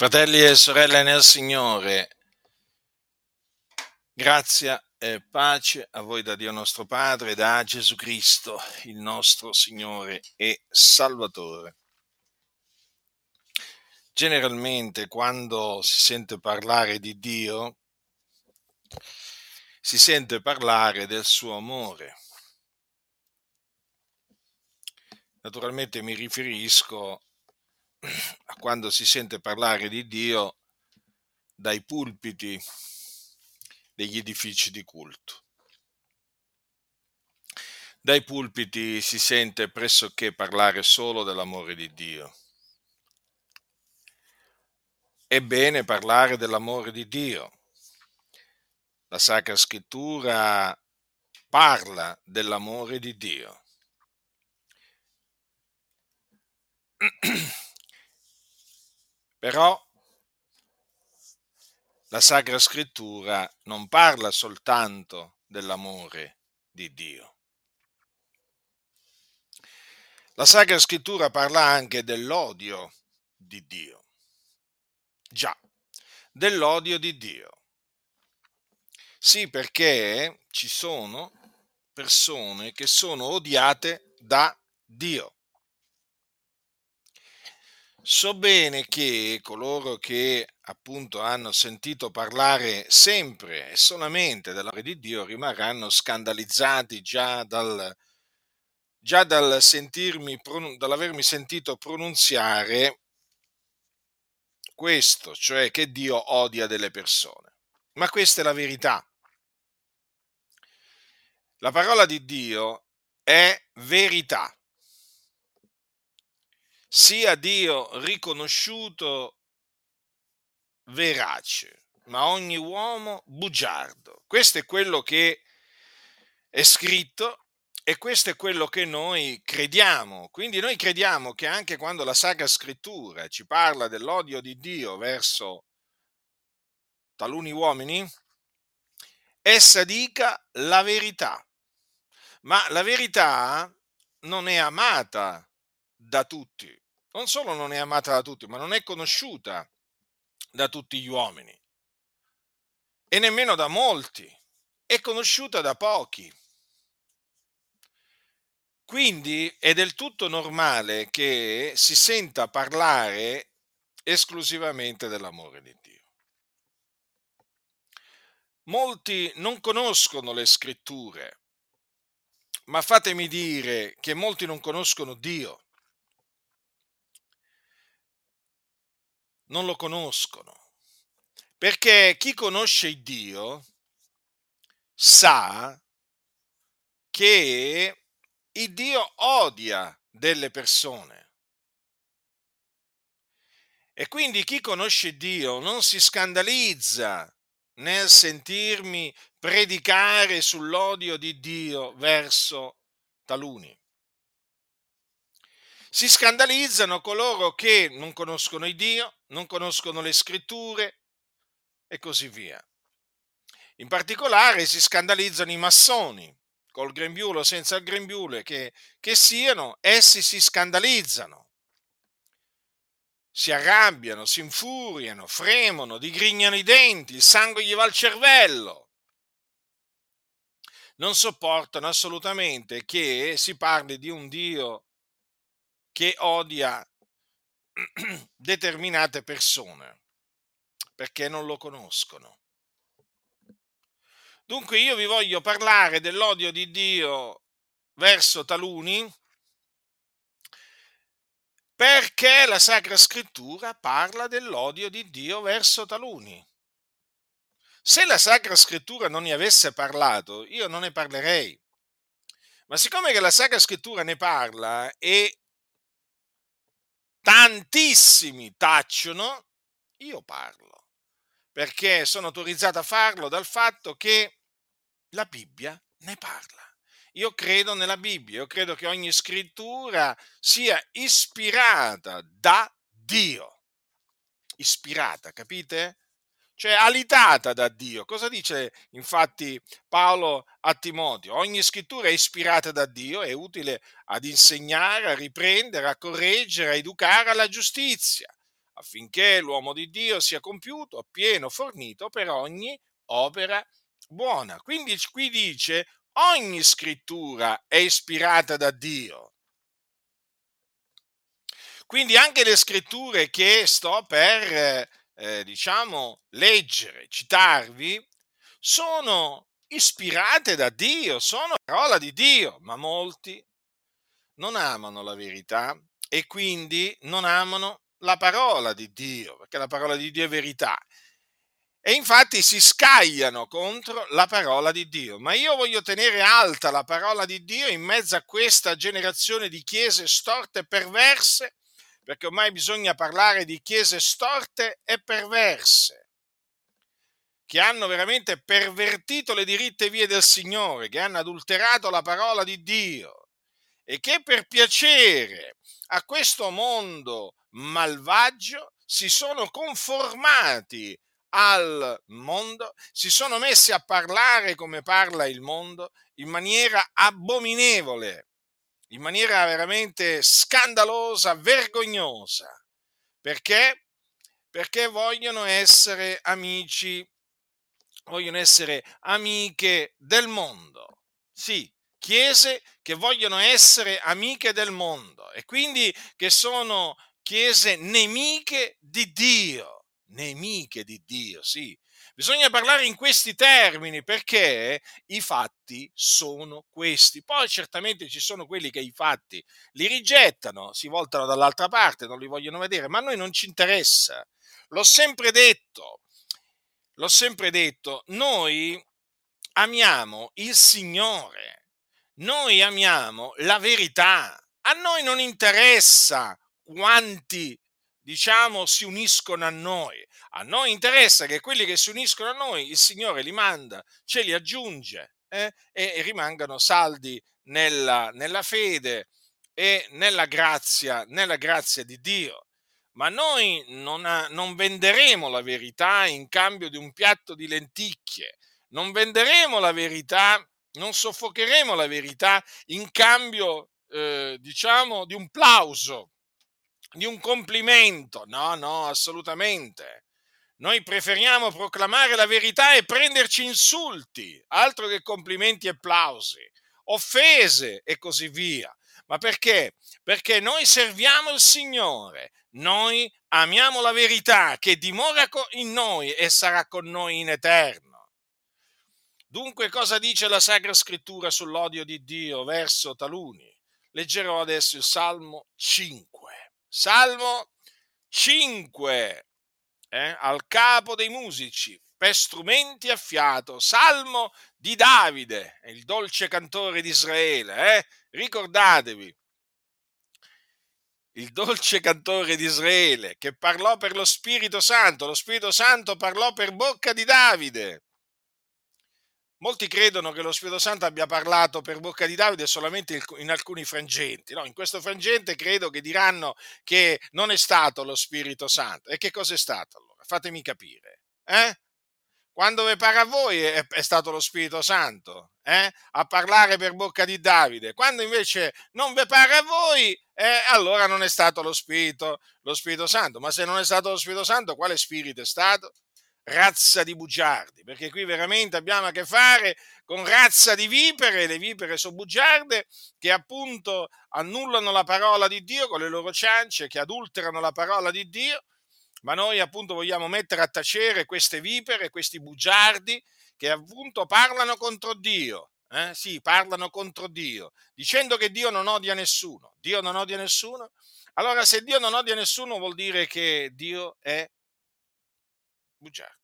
Fratelli e sorelle nel Signore, grazia e pace a voi da Dio nostro Padre da Gesù Cristo, il nostro Signore e Salvatore. Generalmente quando si sente parlare di Dio, si sente parlare del suo amore. Naturalmente mi riferisco a quando si sente parlare di Dio dai pulpiti degli edifici di culto. Dai pulpiti si sente pressoché parlare solo dell'amore di Dio. È bene parlare dell'amore di Dio. La Sacra Scrittura parla dell'amore di Dio. Però la Sacra Scrittura non parla soltanto dell'amore di Dio. La Sacra Scrittura parla anche dell'odio di Dio. Già, dell'odio di Dio. Sì, perché ci sono persone che sono odiate da Dio. So bene che coloro che appunto hanno sentito parlare sempre e solamente dell'amore di Dio rimarranno scandalizzati già dal, già dal sentirmi, dall'avermi sentito pronunziare questo, cioè che Dio odia delle persone. Ma questa è la verità. La parola di Dio è verità sia Dio riconosciuto verace, ma ogni uomo bugiardo. Questo è quello che è scritto e questo è quello che noi crediamo. Quindi noi crediamo che anche quando la Sacra Scrittura ci parla dell'odio di Dio verso taluni uomini, essa dica la verità. Ma la verità non è amata da tutti non solo non è amata da tutti, ma non è conosciuta da tutti gli uomini e nemmeno da molti, è conosciuta da pochi. Quindi è del tutto normale che si senta parlare esclusivamente dell'amore di Dio. Molti non conoscono le scritture, ma fatemi dire che molti non conoscono Dio. Non lo conoscono. Perché chi conosce Dio sa che il Dio odia delle persone. E quindi chi conosce Dio non si scandalizza nel sentirmi predicare sull'odio di Dio verso taluni. Si scandalizzano coloro che non conoscono il Dio, non conoscono le scritture e così via. In particolare si scandalizzano i massoni, col grembiule o senza il grembiule che, che siano, essi si scandalizzano, si arrabbiano, si infuriano, fremono, digrignano i denti, il sangue gli va al cervello. Non sopportano assolutamente che si parli di un Dio che odia determinate persone perché non lo conoscono. Dunque io vi voglio parlare dell'odio di Dio verso taluni perché la Sacra Scrittura parla dell'odio di Dio verso taluni. Se la Sacra Scrittura non ne avesse parlato, io non ne parlerei. Ma siccome che la Sacra Scrittura ne parla e tantissimi tacciono, io parlo, perché sono autorizzato a farlo dal fatto che la Bibbia ne parla. Io credo nella Bibbia, io credo che ogni scrittura sia ispirata da Dio. Ispirata, capite? Cioè alitata da Dio. Cosa dice infatti Paolo a Timoteo? Ogni scrittura è ispirata da Dio, è utile ad insegnare, a riprendere, a correggere, a educare alla giustizia, affinché l'uomo di Dio sia compiuto, pieno, fornito per ogni opera buona. Quindi qui dice ogni scrittura è ispirata da Dio. Quindi anche le scritture che sto per, eh, diciamo, leggere, citarvi, sono ispirate da Dio, sono parola di Dio, ma molti non amano la verità e quindi non amano la parola di Dio, perché la parola di Dio è verità. E infatti si scagliano contro la parola di Dio. Ma io voglio tenere alta la parola di Dio in mezzo a questa generazione di chiese storte e perverse, perché ormai bisogna parlare di chiese storte e perverse, che hanno veramente pervertito le diritte vie del Signore, che hanno adulterato la parola di Dio e che per piacere a questo mondo malvagio si sono conformati al mondo, si sono messi a parlare come parla il mondo in maniera abominevole, in maniera veramente scandalosa, vergognosa. Perché? Perché vogliono essere amici, vogliono essere amiche del mondo. Sì, chiese che vogliono essere amiche del mondo e quindi che sono chiese nemiche di Dio nemiche di Dio, sì. Bisogna parlare in questi termini perché i fatti sono questi. Poi certamente ci sono quelli che i fatti li rigettano, si voltano dall'altra parte, non li vogliono vedere, ma a noi non ci interessa. L'ho sempre detto, l'ho sempre detto, noi amiamo il Signore, noi amiamo la verità. A noi non interessa quanti diciamo, si uniscono a noi. A noi interessa che quelli che si uniscono a noi, il Signore li manda, ce li aggiunge eh, e, rimangano saldi nella, nella fede e nella grazia, nella grazia di Dio. Ma noi non, non venderemo la verità in cambio di un piatto di lenticchie, non venderemo la verità, non soffocheremo la verità in cambio, eh, diciamo, di un plauso di un complimento. No, no, assolutamente. Noi preferiamo proclamare la verità e prenderci insulti, altro che complimenti e applausi, offese e così via. Ma perché? Perché noi serviamo il Signore, noi amiamo la verità che dimora in noi e sarà con noi in eterno. Dunque cosa dice la Sacra Scrittura sull'odio di Dio verso taluni? Leggerò adesso il Salmo 5. Salmo 5, eh, al capo dei musici, per strumenti a fiato, Salmo di Davide, il dolce cantore di Israele, eh? ricordatevi, il dolce cantore di Israele che parlò per lo Spirito Santo, lo Spirito Santo parlò per bocca di Davide. Molti credono che lo Spirito Santo abbia parlato per bocca di Davide solamente in alcuni frangenti. No, in questo frangente credo che diranno che non è stato lo Spirito Santo. E che cosa è stato allora? Fatemi capire. Eh? Quando vi pare a voi è, è stato lo Spirito Santo eh? a parlare per bocca di Davide. Quando invece non vi pare a voi, eh, allora non è stato lo Spirito, lo Spirito Santo. Ma se non è stato lo Spirito Santo, quale Spirito è stato? Razza di bugiardi, perché qui veramente abbiamo a che fare con razza di vipere, le vipere sono bugiarde che appunto annullano la parola di Dio con le loro ciance, che adulterano la parola di Dio, ma noi appunto vogliamo mettere a tacere queste vipere, questi bugiardi che appunto parlano contro Dio. Eh? Sì, parlano contro Dio, dicendo che Dio non odia nessuno. Dio non odia nessuno? Allora, se Dio non odia nessuno, vuol dire che Dio è bugiardo.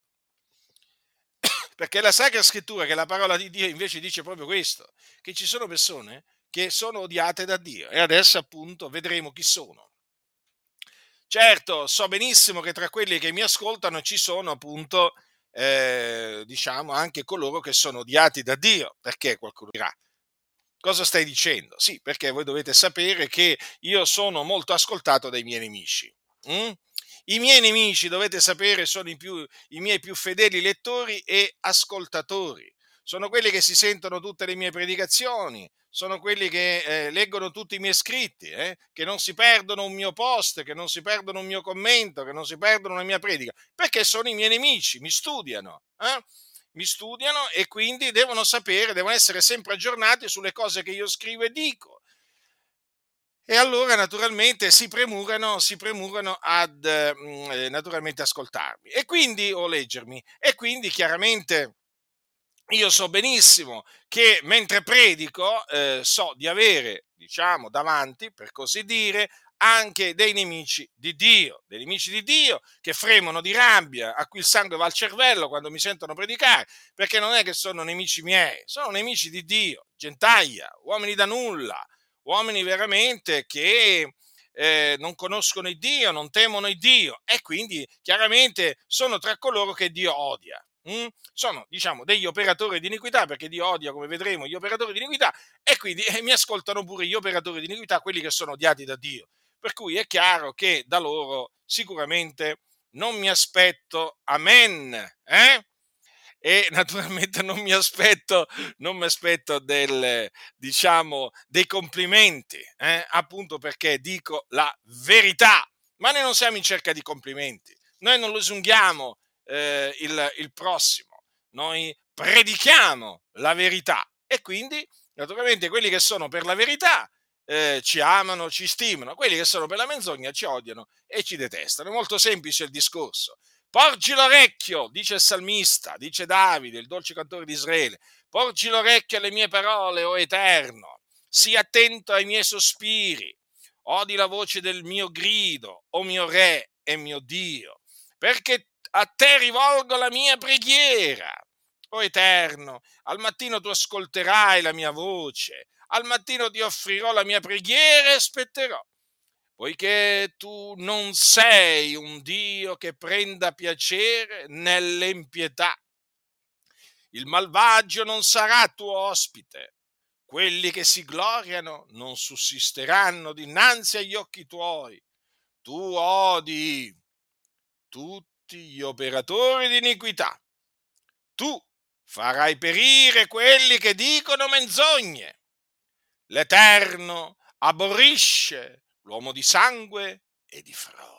Perché la Sacra Scrittura, che la parola di Dio, invece dice proprio questo, che ci sono persone che sono odiate da Dio e adesso appunto vedremo chi sono. Certo, so benissimo che tra quelli che mi ascoltano ci sono appunto, eh, diciamo, anche coloro che sono odiati da Dio, perché qualcuno dirà, cosa stai dicendo? Sì, perché voi dovete sapere che io sono molto ascoltato dai miei nemici. Mm? I miei nemici, dovete sapere, sono i, più, i miei più fedeli lettori e ascoltatori. sono quelli che si sentono tutte le mie predicazioni, sono quelli che eh, leggono tutti i miei scritti, eh, che non si perdono un mio post, che non si perdono un mio commento, che non si perdono una mia predica, perché sono i miei nemici, mi studiano. Eh? Mi studiano e quindi devono sapere, devono essere sempre aggiornati sulle cose che io scrivo e dico e allora naturalmente si premurano, si premurano ad mm, eh, naturalmente ascoltarmi. E quindi o leggermi. E quindi chiaramente io so benissimo che mentre predico eh, so di avere, diciamo, davanti, per così dire, anche dei nemici di Dio, dei nemici di Dio che fremono di rabbia, a cui il sangue va al cervello quando mi sentono predicare, perché non è che sono nemici miei, sono nemici di Dio, gentaglia, uomini da nulla, uomini veramente che eh, non conoscono il Dio, non temono il Dio e quindi chiaramente sono tra coloro che Dio odia. Mm? Sono, diciamo, degli operatori di iniquità, perché Dio odia, come vedremo, gli operatori di iniquità, e quindi eh, mi ascoltano pure gli operatori di iniquità, quelli che sono odiati da Dio. Per cui è chiaro che da loro sicuramente non mi aspetto, amen, eh? E naturalmente non mi aspetto, non mi aspetto del, diciamo, dei complimenti, eh? appunto perché dico la verità, ma noi non siamo in cerca di complimenti, noi non lusunghiamo eh, il, il prossimo, noi predichiamo la verità e quindi naturalmente quelli che sono per la verità eh, ci amano, ci stimano, quelli che sono per la menzogna ci odiano e ci detestano. È molto semplice il discorso. Porgi l'orecchio, dice il salmista, dice Davide, il dolce cantore di Israele, porgi l'orecchio alle mie parole, o Eterno, sii attento ai miei sospiri, odi la voce del mio grido, o mio Re e mio Dio, perché a te rivolgo la mia preghiera. O Eterno, al mattino tu ascolterai la mia voce, al mattino ti offrirò la mia preghiera e aspetterò poiché tu non sei un Dio che prenda piacere nell'impietà. Il malvagio non sarà tuo ospite, quelli che si gloriano non sussisteranno dinanzi agli occhi tuoi. Tu odi tutti gli operatori di iniquità. Tu farai perire quelli che dicono menzogne. L'Eterno aborrisce l'uomo di sangue e di frode.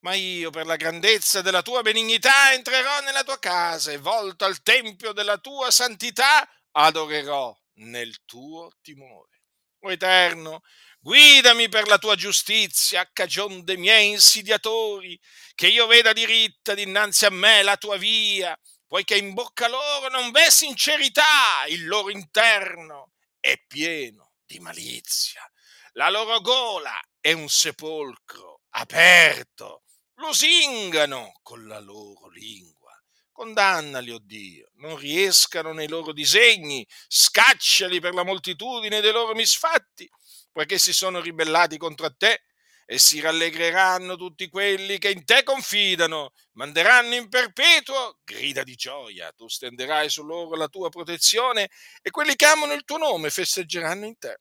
Ma io, per la grandezza della tua benignità, entrerò nella tua casa e volto al tempio della tua santità, adorerò nel tuo timore. O Eterno, guidami per la tua giustizia a cagion dei miei insidiatori, che io veda diritta dinanzi a me la tua via, poiché in bocca loro non v'è sincerità, il loro interno è pieno di malizia la loro gola è un sepolcro aperto, lusingano con la loro lingua. Condannali, oh Dio, non riescano nei loro disegni, scacciali per la moltitudine dei loro misfatti, poiché si sono ribellati contro te, e si rallegreranno tutti quelli che in te confidano, manderanno in perpetuo grida di gioia, tu stenderai su loro la tua protezione e quelli che amano il tuo nome festeggeranno in te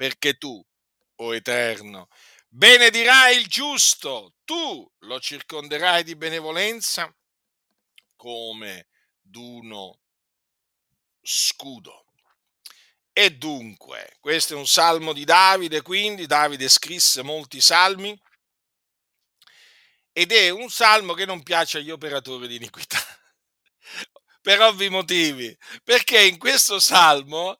perché tu, o oh Eterno, benedirai il giusto, tu lo circonderai di benevolenza come d'uno scudo. E dunque, questo è un salmo di Davide, quindi Davide scrisse molti salmi ed è un salmo che non piace agli operatori di iniquità, per ovvi motivi, perché in questo salmo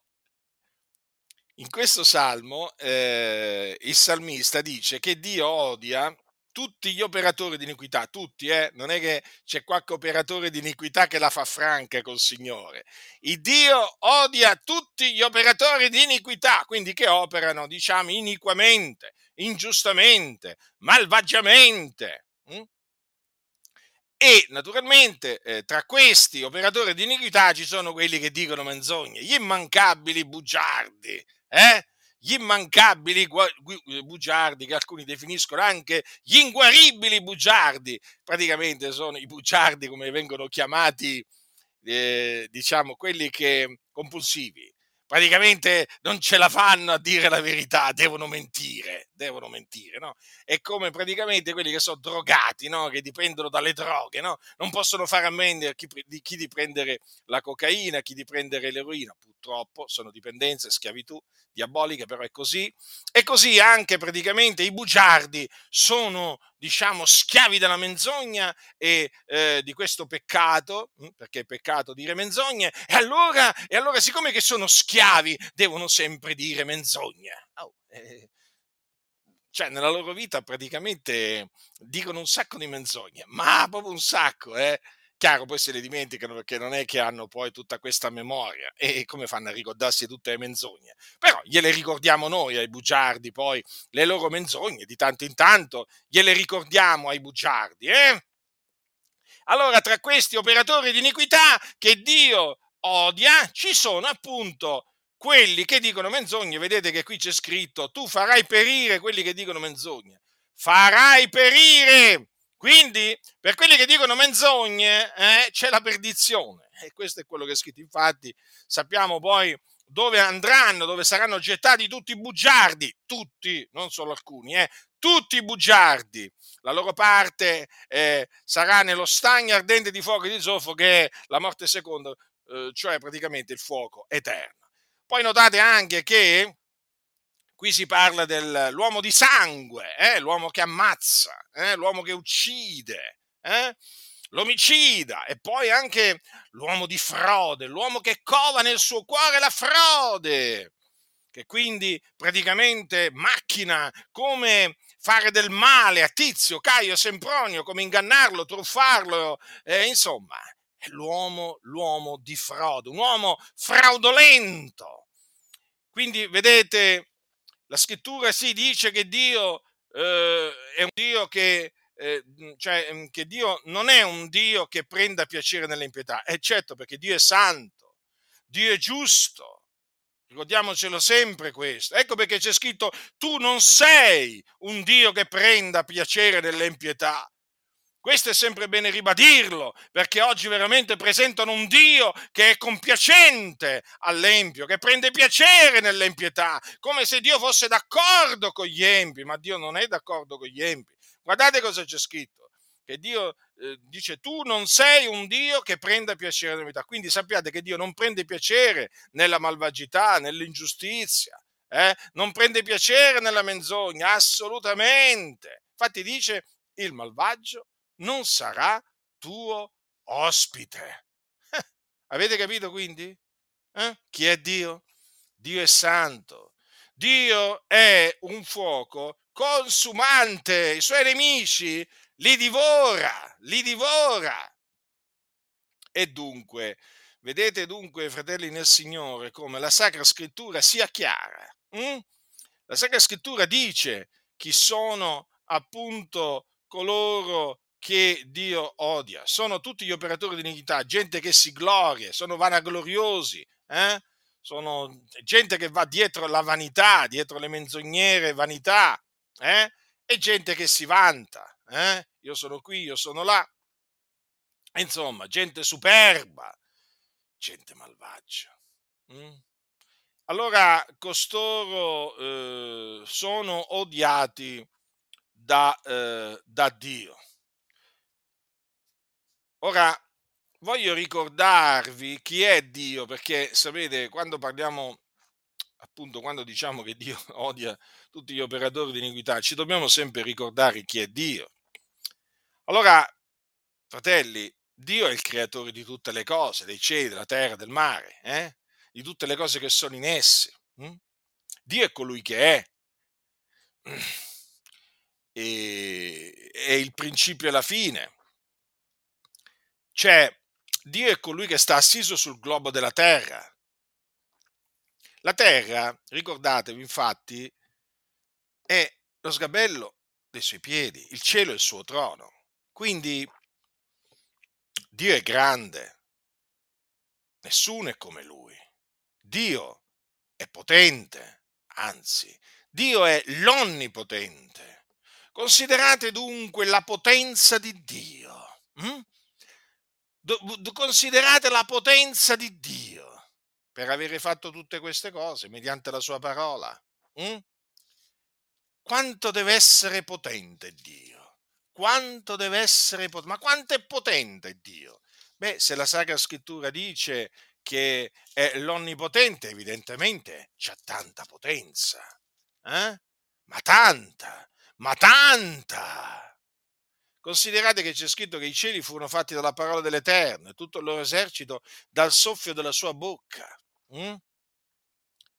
in questo salmo eh, il salmista dice che Dio odia tutti gli operatori di iniquità, tutti, eh? non è che c'è qualche operatore di iniquità che la fa franca col Signore. Il Dio odia tutti gli operatori di iniquità, quindi che operano, diciamo, iniquamente, ingiustamente, malvagiamente. Hm? E naturalmente eh, tra questi operatori di iniquità ci sono quelli che dicono menzogne, gli immancabili bugiardi, eh? gli immancabili bugiardi, che alcuni definiscono anche gli inguaribili bugiardi, praticamente sono i bugiardi come vengono chiamati, eh, diciamo, quelli che compulsivi. Praticamente non ce la fanno a dire la verità, devono mentire, devono mentire, no? È come praticamente quelli che sono drogati, no? Che dipendono dalle droghe, no? Non possono fare a meno di chi di prendere la cocaina, chi di prendere l'eroina, purtroppo sono dipendenze, schiavitù diaboliche, però è così. E così anche praticamente i bugiardi sono, diciamo, schiavi della menzogna e eh, di questo peccato, hm, perché è peccato dire menzogne, e allora, e allora siccome che sono schiavi, schiavi devono sempre dire menzogna. Oh, eh, cioè, nella loro vita praticamente dicono un sacco di menzogne, ma proprio un sacco, eh. Chiaro, poi se le dimenticano perché non è che hanno poi tutta questa memoria e come fanno a ricordarsi tutte le menzogne? Però gliele ricordiamo noi ai bugiardi, poi le loro menzogne di tanto in tanto gliele ricordiamo ai bugiardi, eh? Allora, tra questi operatori di iniquità che Dio odia, ci sono appunto quelli che dicono menzogne, vedete che qui c'è scritto, tu farai perire quelli che dicono menzogne, farai perire. Quindi, per quelli che dicono menzogne, eh, c'è la perdizione. E questo è quello che è scritto. Infatti, sappiamo poi dove andranno, dove saranno gettati tutti i bugiardi, tutti, non solo alcuni, eh, tutti i bugiardi. La loro parte eh, sarà nello stagno ardente di fuoco e di zolfo che è la morte seconda, eh, cioè praticamente il fuoco eterno. Poi notate anche che qui si parla dell'uomo di sangue, eh? l'uomo che ammazza, eh? l'uomo che uccide, eh? l'omicida e poi anche l'uomo di frode, l'uomo che cova nel suo cuore la frode, che quindi praticamente macchina come fare del male a Tizio, Caio, Sempronio, come ingannarlo, truffarlo, eh, insomma, l'uomo, l'uomo di frode, un uomo fraudolento quindi vedete, la scrittura si dice che Dio eh, è un Dio che, eh, cioè, che Dio non è un Dio che prenda piacere nell'impietà, è certo perché Dio è santo, Dio è giusto. Ricordiamocelo sempre questo. Ecco perché c'è scritto, tu non sei un Dio che prenda piacere nell'impietà, questo è sempre bene ribadirlo, perché oggi veramente presentano un Dio che è compiacente all'empio, che prende piacere nell'empietà, come se Dio fosse d'accordo con gli empi, ma Dio non è d'accordo con gli empi. Guardate cosa c'è scritto, che Dio eh, dice tu non sei un Dio che prenda piacere nell'empietà, quindi sappiate che Dio non prende piacere nella malvagità, nell'ingiustizia, eh? non prende piacere nella menzogna, assolutamente. Infatti dice il malvagio non sarà tuo ospite. Eh, avete capito quindi? Eh? Chi è Dio? Dio è santo. Dio è un fuoco consumante, i suoi nemici li divora, li divora. E dunque, vedete dunque, fratelli nel Signore, come la Sacra Scrittura sia chiara. Hm? La Sacra Scrittura dice chi sono appunto coloro che Dio odia. Sono tutti gli operatori di iniquità, gente che si gloria, sono vanagloriosi, eh? sono gente che va dietro la vanità, dietro le menzognere vanità, eh? e gente che si vanta. Eh? Io sono qui, io sono là. Insomma, gente superba, gente malvagia. Mm? Allora, costoro eh, sono odiati da, eh, da Dio. Ora, voglio ricordarvi chi è Dio, perché sapete, quando parliamo, appunto, quando diciamo che Dio odia tutti gli operatori di iniquità, ci dobbiamo sempre ricordare chi è Dio. Allora, fratelli, Dio è il creatore di tutte le cose, dei cieli, della terra, del mare, eh? di tutte le cose che sono in esse. Hm? Dio è colui che è. E, è il principio e la fine cioè, Dio è colui che sta assiso sul globo della terra. La terra, ricordatevi infatti, è lo sgabello dei suoi piedi, il cielo è il suo trono. Quindi Dio è grande, nessuno è come lui. Dio è potente, anzi, Dio è l'onnipotente. Considerate dunque la potenza di Dio. Hm? Considerate la potenza di Dio. per avere fatto tutte queste cose mediante la sua parola? Mm? Quanto deve essere potente Dio? Quanto deve essere potente? Ma quanto è potente Dio? Beh, se la Sacra Scrittura dice che è l'onnipotente, evidentemente c'ha tanta potenza. Eh? Ma tanta, ma tanta! Considerate che c'è scritto che i cieli furono fatti dalla parola dell'Eterno e tutto il loro esercito dal soffio della sua bocca. Mm?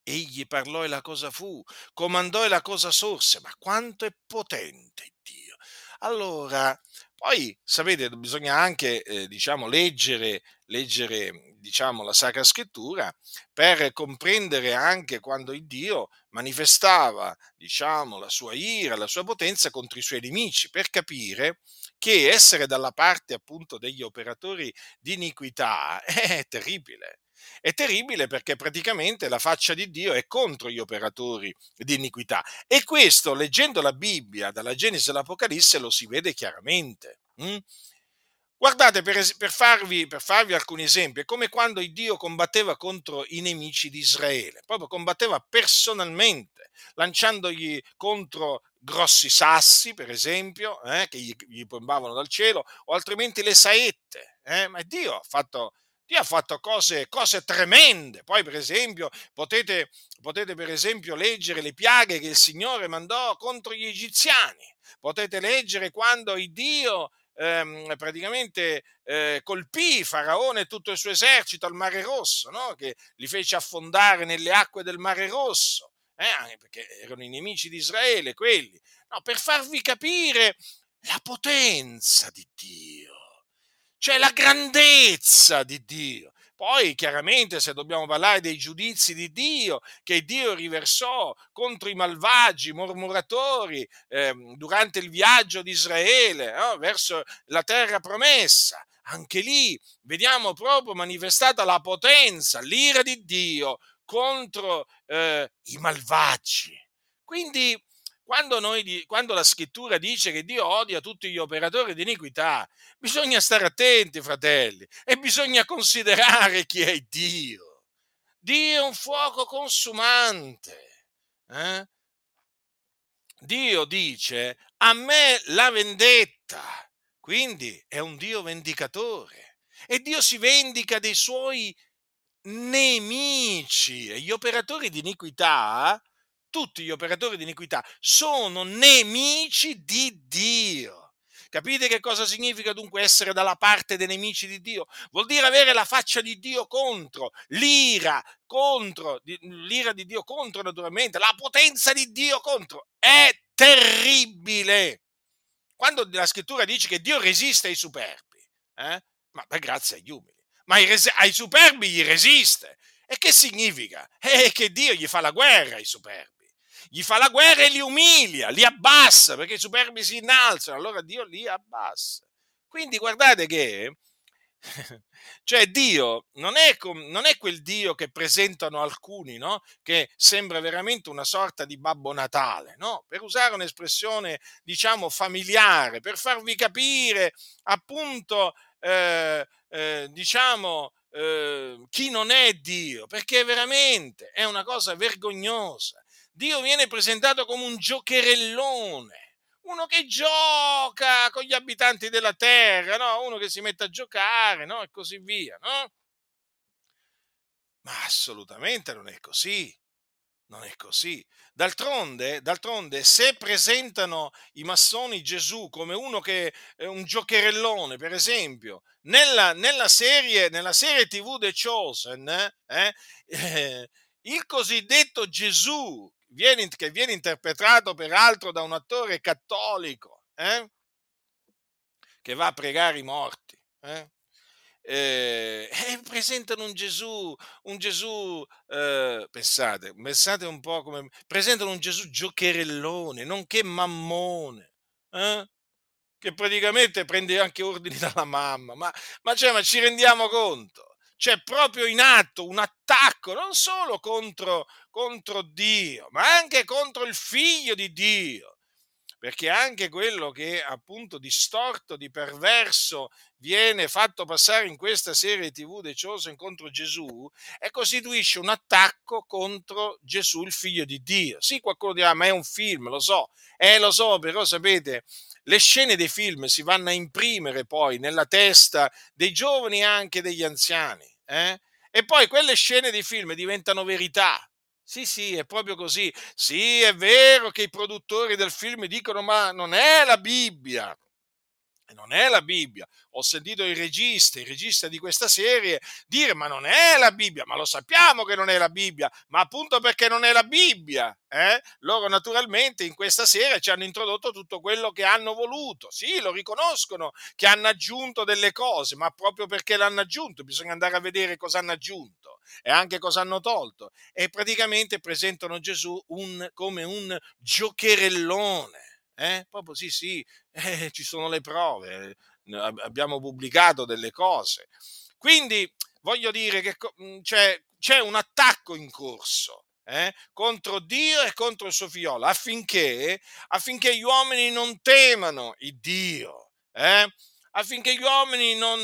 Egli parlò e la cosa fu, comandò e la cosa sorse. Ma quanto è potente Dio! Allora, poi sapete, bisogna anche eh, diciamo, leggere, leggere diciamo, la Sacra Scrittura per comprendere anche quando il Dio manifestava diciamo, la sua ira, la sua potenza contro i suoi nemici, per capire che essere dalla parte appunto degli operatori di iniquità è terribile. È terribile perché praticamente la faccia di Dio è contro gli operatori di iniquità e questo, leggendo la Bibbia, dalla Genesi all'Apocalisse, lo si vede chiaramente. Guardate, per, es- per, farvi, per, farvi, alcuni esempi, è come quando Dio combatteva contro i nemici di Israele, proprio combatteva personalmente, lanciandogli contro grossi sassi, per esempio, eh, che gli, gli bombavano dal cielo, o altrimenti le saette. Eh? Ma Dio ha fatto, Dio ha fatto cose, cose, tremende. Poi, per esempio, potete, potete, per esempio, leggere le piaghe che il Signore mandò contro gli egiziani. Potete leggere quando il Dio ehm, praticamente eh, colpì Faraone e tutto il suo esercito al Mare Rosso, no? che li fece affondare nelle acque del Mare Rosso, eh? perché erano i nemici di Israele quelli. No, per farvi capire la potenza di Dio, cioè la grandezza di Dio. Poi chiaramente se dobbiamo parlare dei giudizi di Dio, che Dio riversò contro i malvagi mormoratori eh, durante il viaggio di Israele no? verso la terra promessa, anche lì vediamo proprio manifestata la potenza, l'ira di Dio contro eh, i malvagi. Quindi quando, noi, quando la scrittura dice che Dio odia tutti gli operatori di iniquità, bisogna stare attenti, fratelli, e bisogna considerare chi è Dio. Dio è un fuoco consumante. Eh? Dio dice a me la vendetta, quindi è un Dio vendicatore e Dio si vendica dei suoi nemici e gli operatori di iniquità tutti gli operatori di iniquità sono nemici di Dio. Capite che cosa significa dunque essere dalla parte dei nemici di Dio? Vuol dire avere la faccia di Dio contro, l'ira contro, l'ira di Dio contro naturalmente, la potenza di Dio contro. È terribile. Quando la scrittura dice che Dio resiste ai superbi, eh? ma per grazia agli umili, ma ai, res- ai superbi gli resiste. E che significa? È che Dio gli fa la guerra ai superbi gli fa la guerra e li umilia, li abbassa, perché i superbi si innalzano, allora Dio li abbassa. Quindi guardate che, cioè Dio non è, non è, quel Dio che presentano alcuni, no? che sembra veramente una sorta di Babbo Natale, no? per usare un'espressione diciamo familiare, per farvi capire appunto, eh, eh, diciamo, eh, chi non è Dio, perché veramente è una cosa vergognosa. Dio viene presentato come un giocherellone, uno che gioca con gli abitanti della terra, no? uno che si mette a giocare no? e così via. No? Ma assolutamente non è così. Non è così. D'altronde, d'altronde, se presentano i massoni Gesù come uno che è un giocherellone, per esempio, nella, nella, serie, nella serie TV The Chosen, eh, eh, il cosiddetto Gesù viene, che viene interpretato peraltro da un attore cattolico eh? che va a pregare i morti. Eh? Eh, eh, presentano un Gesù, un Gesù, eh, pensate, pensate un po' come, presentano un Gesù giocherellone, nonché mammone, eh? che praticamente prende anche ordini dalla mamma, ma, ma, cioè, ma ci rendiamo conto? C'è proprio in atto un attacco non solo contro, contro Dio, ma anche contro il figlio di Dio. perché anche quello che appunto distorto, di perverso viene fatto passare in questa serie TV The Chosen contro Gesù e costituisce un attacco contro Gesù, il figlio di Dio. Sì, qualcuno dirà, ma è un film, lo so, eh, lo so, però sapete, le scene dei film si vanno a imprimere poi nella testa dei giovani e anche degli anziani. Eh? E poi quelle scene dei film diventano verità, sì, sì, è proprio così. Sì, è vero che i produttori del film dicono ma non è la Bibbia. Non è la Bibbia. Ho sentito il regista, il regista di questa serie, dire ma non è la Bibbia, ma lo sappiamo che non è la Bibbia, ma appunto perché non è la Bibbia, eh? loro naturalmente in questa serie ci hanno introdotto tutto quello che hanno voluto. Sì, lo riconoscono che hanno aggiunto delle cose, ma proprio perché l'hanno aggiunto bisogna andare a vedere cosa hanno aggiunto e anche cosa hanno tolto. E praticamente presentano Gesù un, come un giocherellone. Eh? Proprio sì, sì, eh, ci sono le prove, abbiamo pubblicato delle cose. Quindi voglio dire che c'è, c'è un attacco in corso. Eh, contro Dio e contro il suo figliolo affinché, affinché gli uomini non temano il Dio, eh, affinché gli uomini non,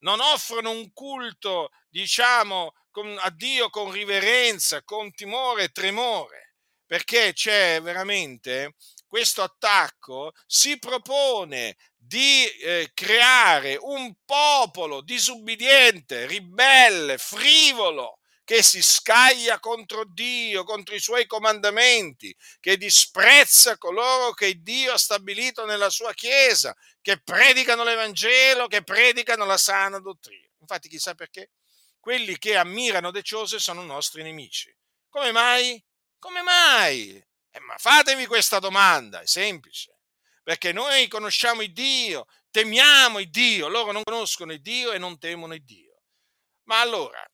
non offrono un culto, diciamo, con, a Dio con riverenza, con timore e tremore, perché c'è veramente questo attacco, si propone di eh, creare un popolo disubbidiente, ribelle, frivolo, che si scaglia contro Dio, contro i suoi comandamenti, che disprezza coloro che Dio ha stabilito nella sua Chiesa, che predicano l'Evangelo, che predicano la sana dottrina. Infatti chissà perché quelli che ammirano De Chose sono nostri nemici. Come mai? Come mai? Eh, ma fatevi questa domanda, è semplice. Perché noi conosciamo il Dio, temiamo il Dio, loro non conoscono il Dio e non temono il Dio. Ma allora,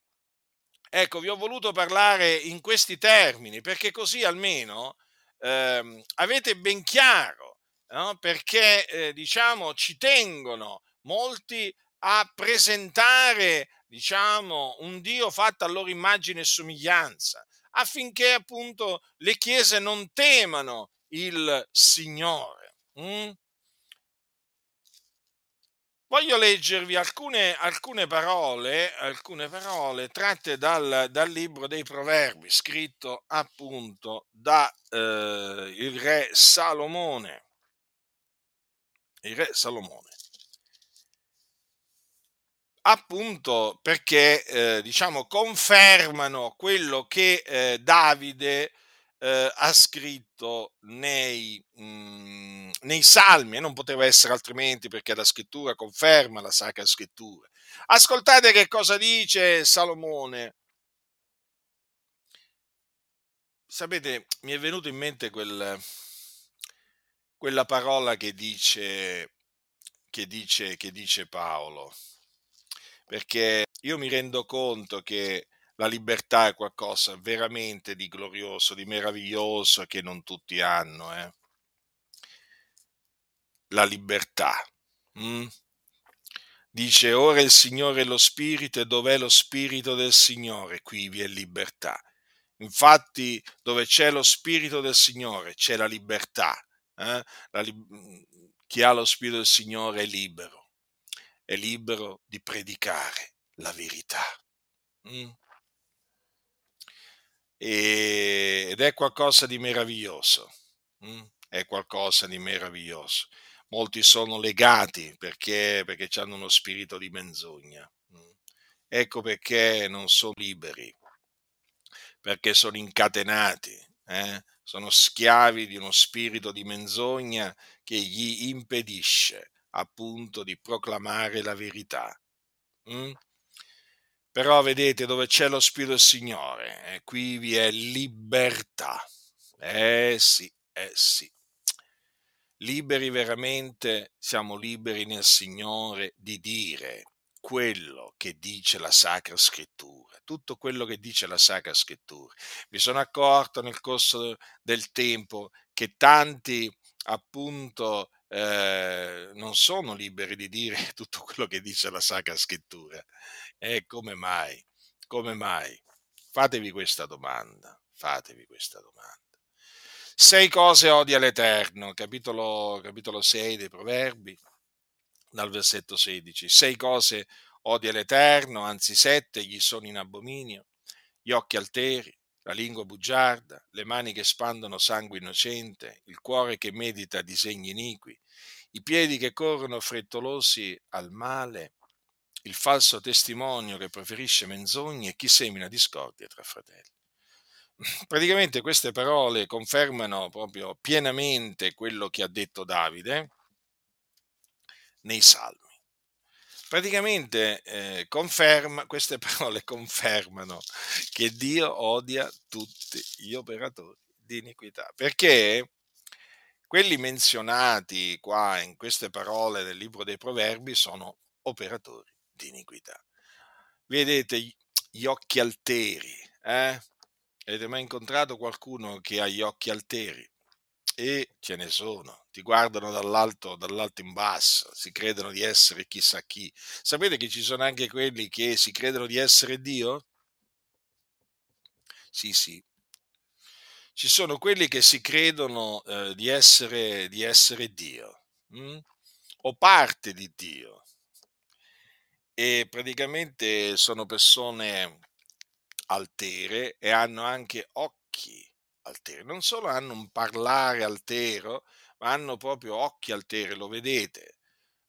ecco, vi ho voluto parlare in questi termini perché così almeno ehm, avete ben chiaro, no? perché eh, diciamo ci tengono molti a presentare diciamo, un Dio fatto a loro immagine e somiglianza, affinché appunto le chiese non temano il Signore. Mm? Voglio leggervi alcune, alcune, parole, alcune parole tratte dal, dal, libro dei Proverbi, scritto appunto da eh, il re Salomone. Il re Salomone appunto perché eh, diciamo confermano quello che eh, Davide eh, ha scritto nei, mh, mm, nei salmi e non poteva essere altrimenti perché la scrittura conferma la sacra scrittura. Ascoltate che cosa dice Salomone. Sapete, mi è venuto in mente quel, quella parola che dice, che dice, che dice Paolo perché io mi rendo conto che la libertà è qualcosa veramente di glorioso, di meraviglioso che non tutti hanno. Eh? La libertà. Mm? Dice, ora il Signore è lo Spirito e dov'è lo Spirito del Signore? Qui vi è libertà. Infatti, dove c'è lo Spirito del Signore c'è la libertà. Eh? La li- chi ha lo Spirito del Signore è libero è libero di predicare la verità. Mm? E, ed è qualcosa di meraviglioso. Mm? È qualcosa di meraviglioso. Molti sono legati perché, perché hanno uno spirito di menzogna. Mm? Ecco perché non sono liberi, perché sono incatenati, eh? sono schiavi di uno spirito di menzogna che gli impedisce appunto di proclamare la verità. Mm? Però vedete dove c'è lo Spirito del Signore, eh, qui vi è libertà. Eh sì, eh sì. Liberi veramente, siamo liberi nel Signore di dire quello che dice la Sacra Scrittura, tutto quello che dice la Sacra Scrittura. Mi sono accorto nel corso del tempo che tanti appunto eh, non sono liberi di dire tutto quello che dice la Sacra Scrittura. E come mai? Come mai? Fatevi questa domanda, fatevi questa domanda. Sei cose odia l'Eterno, capitolo, capitolo 6 dei Proverbi, dal versetto 16. Sei cose odia l'Eterno, anzi sette gli sono in abominio, gli occhi alteri, la lingua bugiarda, le mani che spandono sangue innocente, il cuore che medita disegni iniqui, i piedi che corrono frettolosi al male, il falso testimonio che preferisce menzogne e chi semina discordia tra fratelli. Praticamente queste parole confermano proprio pienamente quello che ha detto Davide nei salmi. Praticamente eh, conferma, queste parole confermano che Dio odia tutti gli operatori di iniquità, perché quelli menzionati qua in queste parole del libro dei proverbi sono operatori di iniquità. Vedete gli occhi alteri, eh? Avete mai incontrato qualcuno che ha gli occhi alteri? E ce ne sono, ti guardano dall'alto, dall'alto in basso, si credono di essere chissà chi. Sapete che ci sono anche quelli che si credono di essere Dio? Sì, sì. Ci sono quelli che si credono eh, di, essere, di, essere, Dio hm? o parte di Dio e praticamente sono persone altere e hanno anche occhi alteri. Non solo hanno un parlare altero, ma hanno proprio occhi alteri, lo vedete.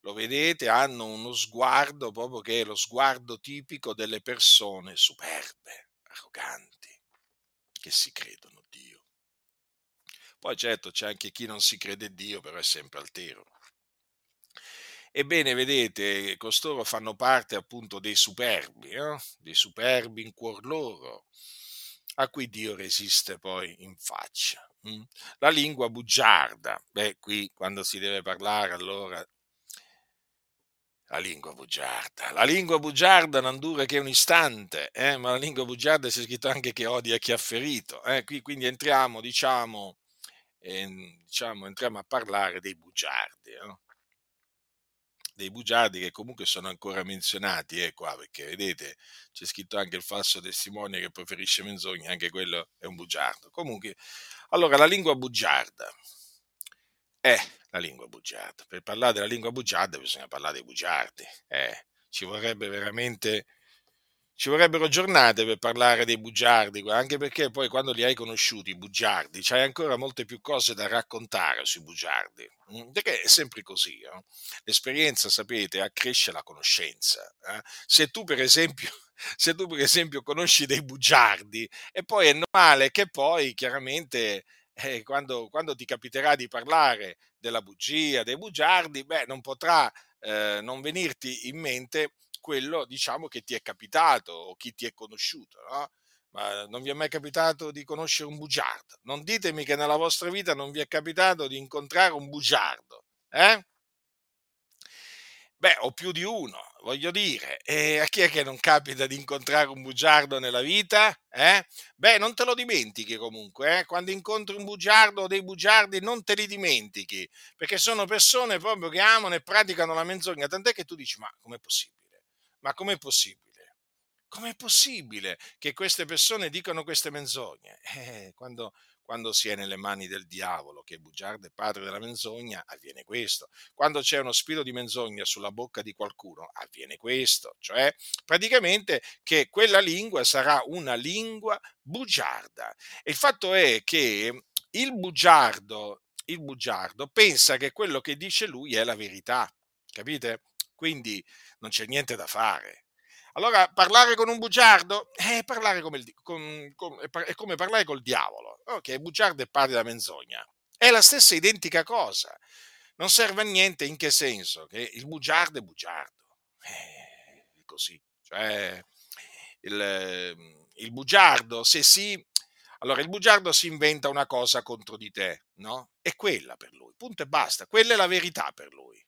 Lo vedete, hanno uno sguardo proprio che è lo sguardo tipico delle persone superbe, arroganti, che si credono Dio. Poi certo c'è anche chi non si crede Dio, però è sempre altero. Ebbene, vedete, costoro fanno parte appunto dei superbi, eh? dei superbi in cuor loro, a cui Dio resiste poi in faccia. Mm? La lingua bugiarda, beh, qui quando si deve parlare allora la lingua bugiarda. La lingua bugiarda non dura che un istante, eh? ma la lingua bugiarda si è scritto anche che odia chi ha ferito. Eh? Qui, quindi entriamo, diciamo, eh, diciamo, entriamo a parlare dei bugiardi. Eh? Dei bugiardi che comunque sono ancora menzionati eh, qua, perché vedete c'è scritto anche il falso testimone che preferisce menzogne, anche quello è un bugiardo. Comunque, allora la lingua bugiarda è la lingua bugiarda. Per parlare della lingua bugiarda bisogna parlare dei bugiardi. Eh, ci vorrebbe veramente ci vorrebbero giornate per parlare dei bugiardi, anche perché poi quando li hai conosciuti, i bugiardi, c'hai ancora molte più cose da raccontare sui bugiardi, mm, perché è sempre così. Eh? L'esperienza, sapete, accresce la conoscenza. Eh? Se tu, per esempio, se tu, per esempio, conosci dei bugiardi, e poi è normale che poi, chiaramente, eh, quando, quando, ti capiterà di parlare della bugia, dei bugiardi, beh, non potrà eh, non venirti in mente quello diciamo che ti è capitato o chi ti è conosciuto, no? Ma non vi è mai capitato di conoscere un bugiardo? Non ditemi che nella vostra vita non vi è capitato di incontrare un bugiardo, eh? Beh, o più di uno, voglio dire. E a chi è che non capita di incontrare un bugiardo nella vita? Eh? Beh, non te lo dimentichi comunque, eh? quando incontri un bugiardo o dei bugiardi non te li dimentichi, perché sono persone proprio che amano e praticano la menzogna, tant'è che tu dici, ma com'è possibile? Ma com'è possibile? Com'è possibile che queste persone dicano queste menzogne? Eh, quando, quando si è nelle mani del diavolo, che è bugiardo e padre della menzogna, avviene questo. Quando c'è uno spirito di menzogna sulla bocca di qualcuno, avviene questo. Cioè, praticamente che quella lingua sarà una lingua bugiarda. E il fatto è che il bugiardo, il bugiardo pensa che quello che dice lui è la verità. Capite? Quindi non c'è niente da fare. Allora, parlare con un bugiardo è, parlare come il, con, con, è come parlare col diavolo, ok? Bugiardo è padre della menzogna. È la stessa identica cosa. Non serve a niente in che senso? Che il bugiardo è bugiardo. Eh, è così. Cioè, il, il bugiardo, se si... Allora, il bugiardo si inventa una cosa contro di te, no? È quella per lui, punto e basta. Quella è la verità per lui.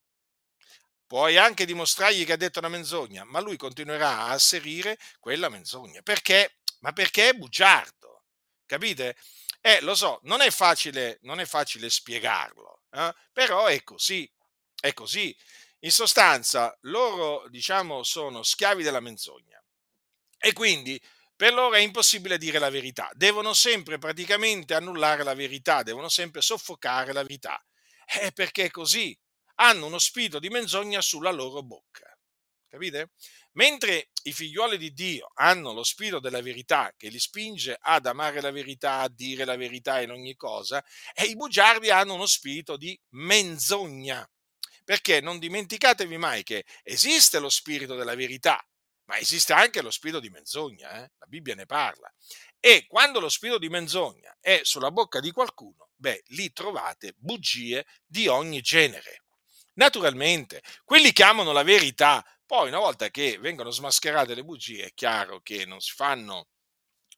Puoi anche dimostrargli che ha detto una menzogna, ma lui continuerà a asserire quella menzogna. Perché? Ma perché è bugiardo. Capite? Eh, lo so, non è facile, non è facile spiegarlo, eh? però è così, è così. In sostanza, loro, diciamo, sono schiavi della menzogna. E quindi per loro è impossibile dire la verità, devono sempre praticamente annullare la verità, devono sempre soffocare la verità. È perché è così, hanno uno spirito di menzogna sulla loro bocca. Capite? Mentre i figliuoli di Dio hanno lo spirito della verità che li spinge ad amare la verità, a dire la verità in ogni cosa, e i bugiardi hanno uno spirito di menzogna. Perché non dimenticatevi mai che esiste lo spirito della verità, ma esiste anche lo spirito di menzogna, eh? la Bibbia ne parla. E quando lo spirito di menzogna è sulla bocca di qualcuno, beh, lì trovate bugie di ogni genere. Naturalmente, quelli che amano la verità poi, una volta che vengono smascherate le bugie, è chiaro che non si fanno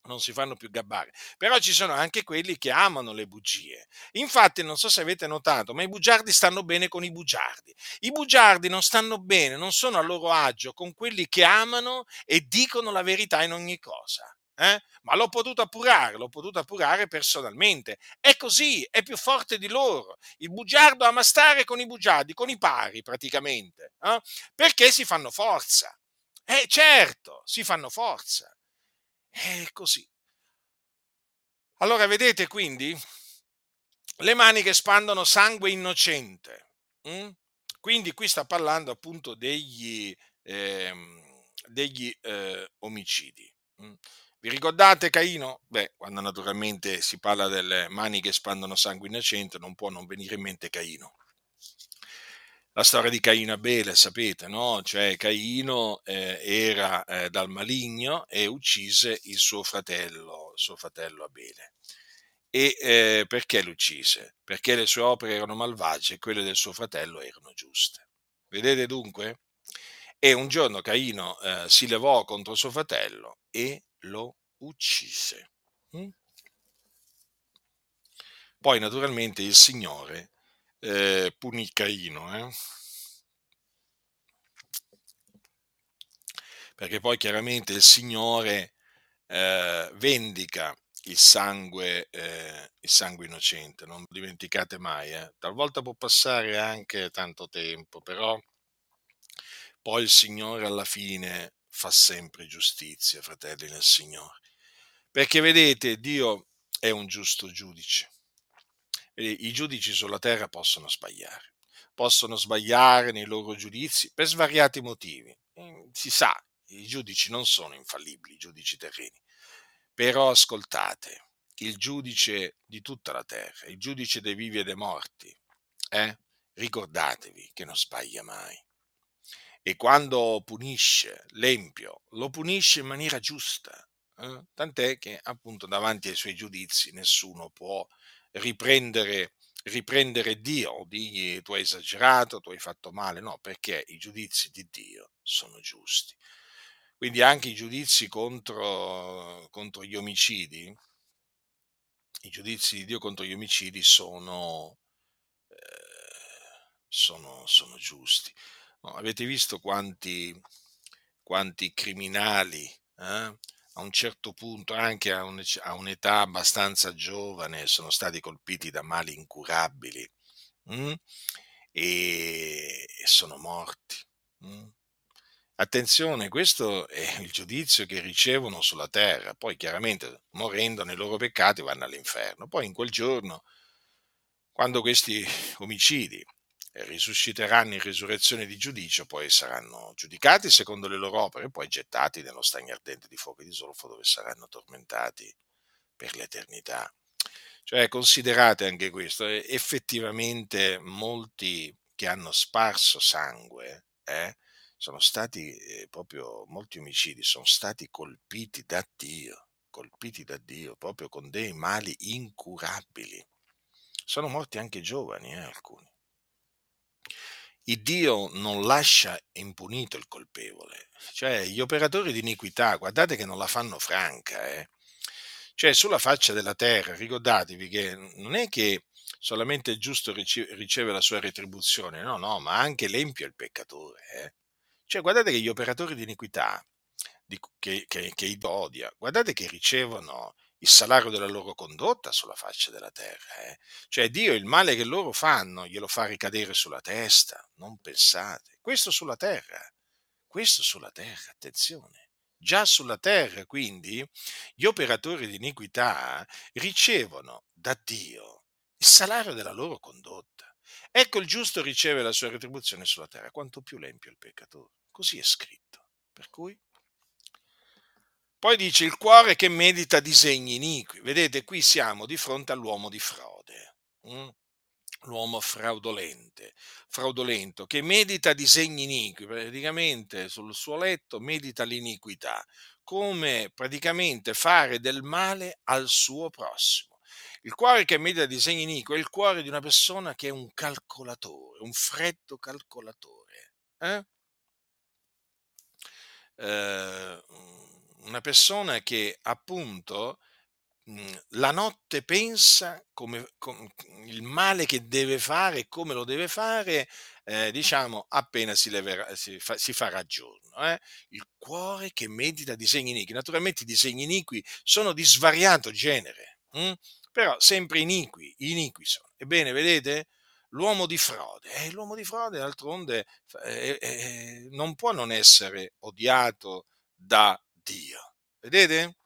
non si fanno più gabbare. Però ci sono anche quelli che amano le bugie. Infatti, non so se avete notato, ma i bugiardi stanno bene con i bugiardi. I bugiardi non stanno bene, non sono a loro agio con quelli che amano e dicono la verità in ogni cosa. Eh? Ma l'ho potuto appurare, l'ho potuto appurare personalmente. È così, è più forte di loro. Il bugiardo ama stare con i bugiardi, con i pari praticamente, eh? perché si fanno forza. Eh certo, si fanno forza. È così. Allora vedete quindi le mani che spandono sangue innocente. Hm? Quindi qui sta parlando appunto degli, eh, degli eh, omicidi. Hm? Vi ricordate Caino? Beh, quando naturalmente si parla delle mani che spandono sangue innocente, non può non venire in mente Caino. La storia di Caino Abele, sapete, no? Cioè Caino eh, era eh, dal maligno e uccise il suo fratello, il suo fratello Abele. E eh, perché lo uccise? Perché le sue opere erano malvagie e quelle del suo fratello erano giuste. Vedete dunque? E un giorno Caino eh, si levò contro suo fratello e lo uccise. Mm? Poi naturalmente il Signore eh, punì Caino, eh? perché poi chiaramente il Signore eh, vendica il sangue, eh, il sangue innocente, non dimenticate mai, eh. talvolta può passare anche tanto tempo, però poi il Signore alla fine fa sempre giustizia, fratelli nel Signore. Perché vedete, Dio è un giusto giudice. I giudici sulla terra possono sbagliare, possono sbagliare nei loro giudizi per svariati motivi. Mm, si sa, i giudici non sono infallibili, i giudici terreni. Però ascoltate, il giudice di tutta la terra, il giudice dei vivi e dei morti, eh? ricordatevi che non sbaglia mai. E quando punisce l'empio, lo punisce in maniera giusta, eh? tant'è che appunto davanti ai suoi giudizi nessuno può riprendere, riprendere Dio o dirgli tu hai esagerato, tu hai fatto male, no, perché i giudizi di Dio sono giusti. Quindi anche i giudizi contro, contro gli omicidi, i giudizi di Dio contro gli omicidi sono, eh, sono, sono giusti. No, avete visto quanti, quanti criminali eh, a un certo punto, anche a, un, a, un'età abbastanza giovane, sono stati colpiti da mali incurabili mm? e, sono morti. Mm? Attenzione, questo è il giudizio che ricevono sulla terra, poi chiaramente morendo nei loro peccati vanno all'inferno. Poi in quel giorno, quando questi omicidi risusciteranno in risurrezione di giudicio, poi saranno giudicati secondo le loro opere e poi gettati nello stagno ardente di fuoco e di zolfo dove saranno tormentati per l'eternità. Cioè, considerate anche questo, effettivamente molti che hanno sparso sangue, eh, sono stati eh, proprio, molti omicidi sono stati colpiti da Dio, colpiti da Dio proprio con dei mali incurabili. Sono morti anche giovani, eh, alcuni. Il Dio non lascia impunito il colpevole, cioè gli operatori di iniquità, guardate che non la fanno franca, eh. Cioè sulla faccia della terra, ricordatevi che non è che solamente il giusto riceve la sua retribuzione, no, no, ma anche l'empio è il peccatore. Eh. Cioè guardate che gli operatori di iniquità, di, che, che, che odia, guardate che ricevono il salario della loro condotta sulla faccia della terra. Eh? Cioè Dio il male che loro fanno glielo fa ricadere sulla testa, non pensate. Questo sulla terra, questo sulla terra, attenzione. già sulla terra, quindi gli operatori di iniquità ricevono da Dio il salario della loro condotta. Ecco il giusto riceve la sua retribuzione sulla terra, quanto più l'empio il peccatore. Così è scritto. Per cui poi dice il cuore che medita disegni iniqui. Vedete, qui siamo di fronte all'uomo di frode. Mm? l'uomo fraudolente, fraudolento, che medita disegni iniqui, praticamente sul suo letto medita l'iniquità, come praticamente fare del male al suo prossimo. Il cuore che medita disegni iniqui è il cuore di una persona che è un calcolatore, un freddo calcolatore. Eh? Eh, una persona che appunto Mhmm, la notte pensa come com il male che deve fare e come lo deve fare, ehm, diciamo appena si leverà si fa si farà giorno, eh. Il cuore che medita disegni iniqui. Naturalmente i disegni iniqui sono di svariato genere, mh, però sempre iniqui, iniqui sono. Ebbene vedete, l'uomo di frode, eh, l'uomo di frode d'altronde f eh, eh, non può non essere odiato da Dio. Vedete?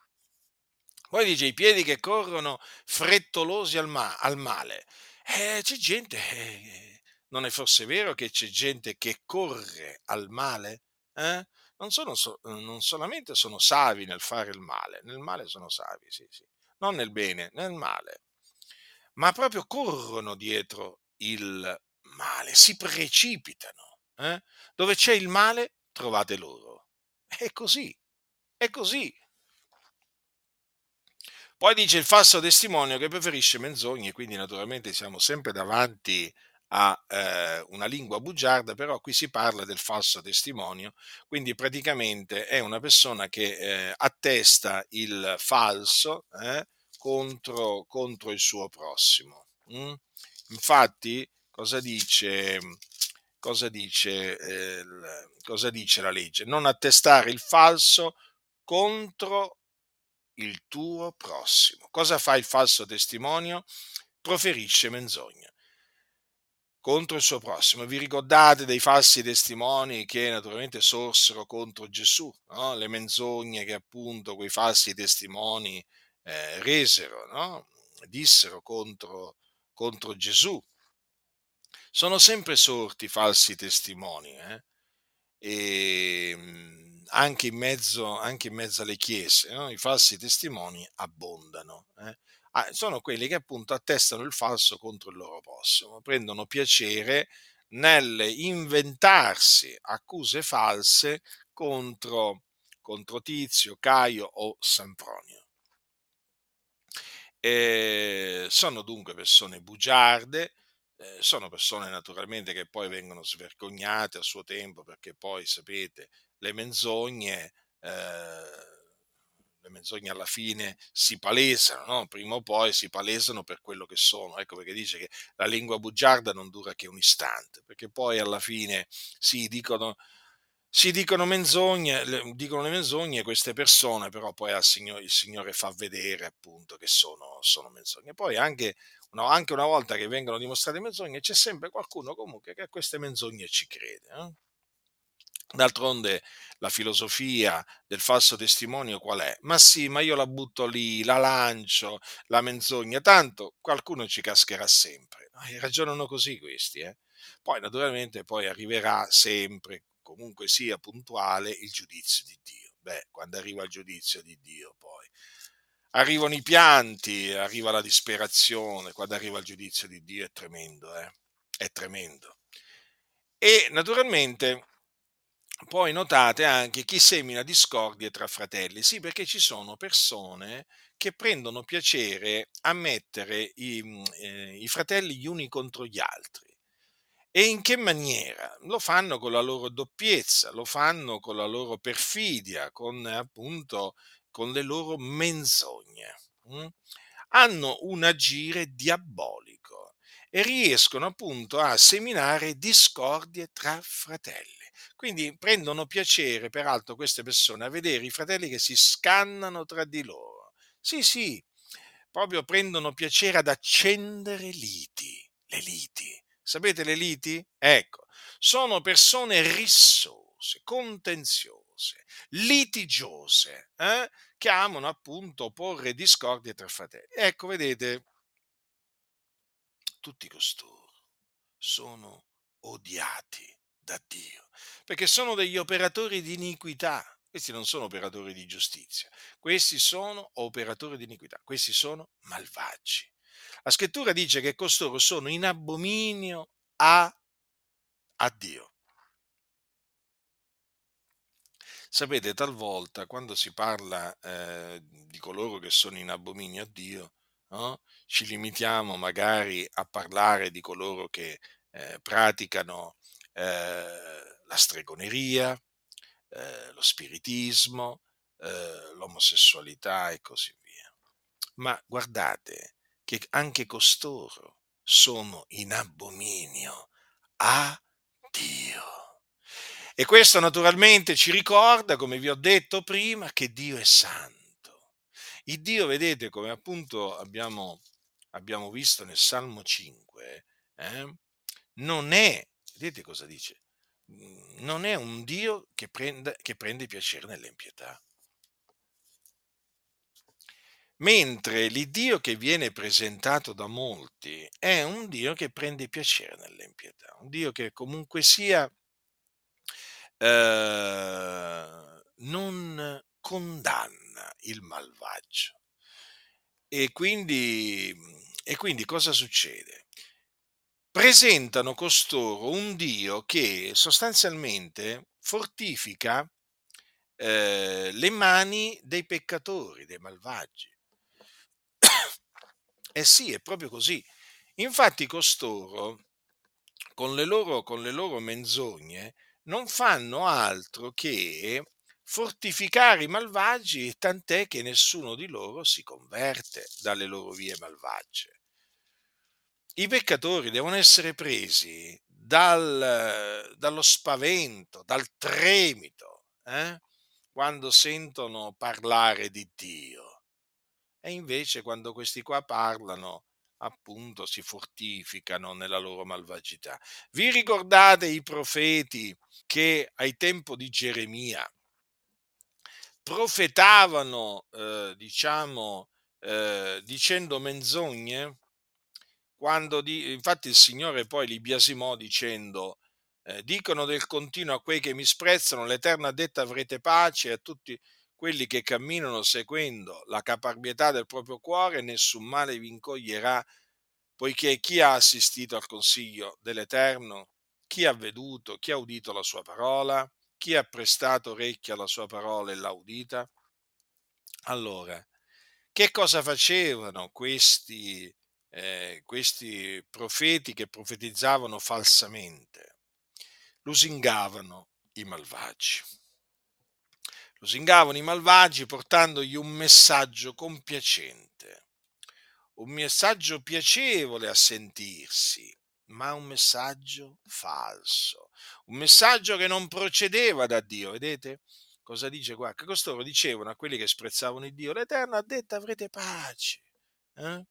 Poi dice i piedi che corrono frettolosi al, ma- al male. Eh, c'è gente, eh, non è forse vero che c'è gente che corre al male? Eh? Non, sono so- non solamente sono savi nel fare il male, nel male sono savi, sì, sì, non nel bene, nel male, ma proprio corrono dietro il male, si precipitano. Eh? Dove c'è il male, trovate loro. È così, è così. Poi dice il falso testimone che preferisce menzogne, quindi naturalmente siamo sempre davanti a eh, una lingua bugiarda, però qui si parla del falso testimonio, quindi praticamente è una persona che eh, attesta il falso eh, contro, contro, il suo prossimo. Mm? Infatti, cosa dice, cosa, dice, eh, cosa dice la legge? Non attestare il falso contro il tuo prossimo. Cosa fa il falso testimonio? Proferisce menzogna contro il suo prossimo. Vi ricordate dei falsi testimoni che naturalmente sorsero contro Gesù, no? le menzogne che appunto quei falsi testimoni eh, resero, no? dissero contro, contro, Gesù. Sono sempre sorti falsi testimoni eh? e ehm, anche in mezzo, anche in mezzo alle chiese, no? i falsi testimoni abbondano. Eh? Ah, sono quelli che appunto attestano il falso contro il loro prossimo, prendono piacere nel inventarsi accuse false contro, contro Tizio, Caio o Sempronio. E sono dunque persone bugiarde, eh, sono persone naturalmente che poi vengono svergognate a suo tempo perché poi sapete le menzogne, eh, le menzogne alla fine si palesano, no? prima o poi si palesano per quello che sono. Ecco perché dice che la lingua bugiarda non dura che un istante, perché poi alla fine si dicono, si dicono menzogne, dicono le menzogne queste persone, però poi Signore, il Signore fa vedere appunto che sono, sono menzogne. Poi anche, no, anche, una volta che vengono dimostrate menzogne, c'è sempre qualcuno comunque che a queste menzogne ci crede. Eh? D'altronde la filosofia del falso testimonio qual è? Ma sì, ma io la butto lì, la lancio, la menzogna, tanto qualcuno ci cascherà sempre. No? ragionano così questi. Eh? Poi naturalmente poi arriverà sempre, comunque sia puntuale, il giudizio di Dio. Beh, quando arriva il giudizio di Dio poi arrivano i pianti, arriva la disperazione, quando arriva il giudizio di Dio è tremendo, eh? è tremendo. E naturalmente poi notate anche chi semina discordie tra fratelli. Sì, perché ci sono persone che prendono piacere a mettere i, mm, eh, i fratelli gli uni contro gli altri. E in che maniera? Lo fanno con la loro doppiezza, lo fanno con la loro perfidia, con appunto con le loro menzogne. Mm? Hanno un agire diabolico e riescono appunto a seminare discordie tra fratelli. Quindi prendono piacere, peraltro, queste persone a vedere i fratelli che si scannano tra di loro. Sì, sì, proprio prendono piacere ad accendere liti, le liti. Sapete le liti? Ecco, sono persone rissose, contenziose litigiose, eh, che amano appunto porre discordie tra fratelli. Ecco, vedete, tutti costoro sono odiati da Dio, perché sono degli operatori di iniquità. Questi non sono operatori di giustizia, questi sono operatori di iniquità, questi sono malvagi. La scrittura dice che costoro sono in abominio a, a Dio. Sapete, talvolta quando si parla eh, di coloro che sono in abominio a Dio, no? ci limitiamo magari a parlare di coloro che eh, praticano eh, la stregoneria, eh, lo spiritismo, eh, l'omosessualità e così via. Ma guardate che anche costoro sono in abominio a Dio. E questo naturalmente ci ricorda, come vi ho detto prima, che Dio è santo. Il Dio, vedete, come appunto abbiamo, abbiamo visto nel Salmo 5, eh, non è, vedete cosa dice? Non è un Dio che, prenda, che prende piacere nell'impietà. Mentre l'Iddio che viene presentato da molti è un Dio che prende piacere nell'impietà, un Dio che comunque sia eh, non condanna il malvagio. E quindi, e quindi cosa succede? Presentano costoro un Dio che sostanzialmente fortifica eh, le mani dei peccatori, dei malvagi. Eh sì, è proprio così. Infatti costoro, con le loro, con le loro menzogne, non fanno altro che fortificare i malvagi, tant'è che nessuno di loro si converte dalle loro vie malvagie. I peccatori devono essere presi dal, dallo spavento, dal tremito, eh? quando sentono parlare di Dio. E invece quando questi qua parlano, appunto, si fortificano nella loro malvagità. Vi ricordate i profeti che ai tempo di Geremia profetavano, eh, diciamo, eh, dicendo menzogne? Quando di, infatti il Signore poi li biasimò dicendo, eh, dicono del continuo a quei che mi sprezzano, l'Eterno ha detto avrete pace a tutti quelli che camminano seguendo la caparbietà del proprio cuore, nessun male vi incoglierà, poiché chi ha assistito al consiglio dell'Eterno, chi ha veduto, chi ha udito la sua parola, chi ha prestato orecchio alla sua parola e l'ha udita? Allora, che cosa facevano questi, eh, questi profeti che profetizzavano falsamente? Lusingavano i malvagi lusingavano i malvagi portandogli un messaggio compiacente, un messaggio piacevole a sentirsi, ma un messaggio falso, un messaggio che non procedeva da Dio. Vedete cosa dice qua? Che costoro dicevano a quelli che sprezzavano il Dio, l'Eterno ha detto avrete pace. Eh?